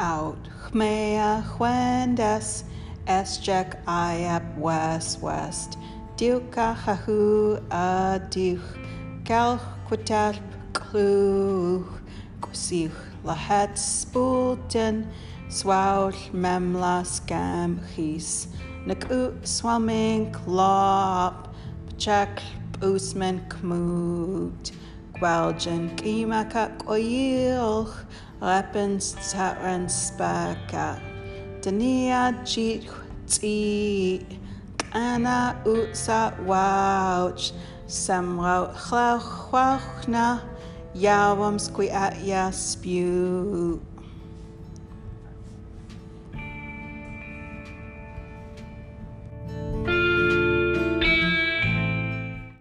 out. Chmea Chwendes Esjek Iap West. West. Diuka Hahu Aduch Gal Quitalp Cluch Gusich Lahet Spulten Swaul Memla Scam Chis Nagu Swamming Klop Chak Usman Kmoot Gwelgen Kimaka Koyilch Lepens Taran Spaka Dania Jit Tzi Ana Utsa Wouch. Samro Chlachwachna Yawam Squiat Ya Spew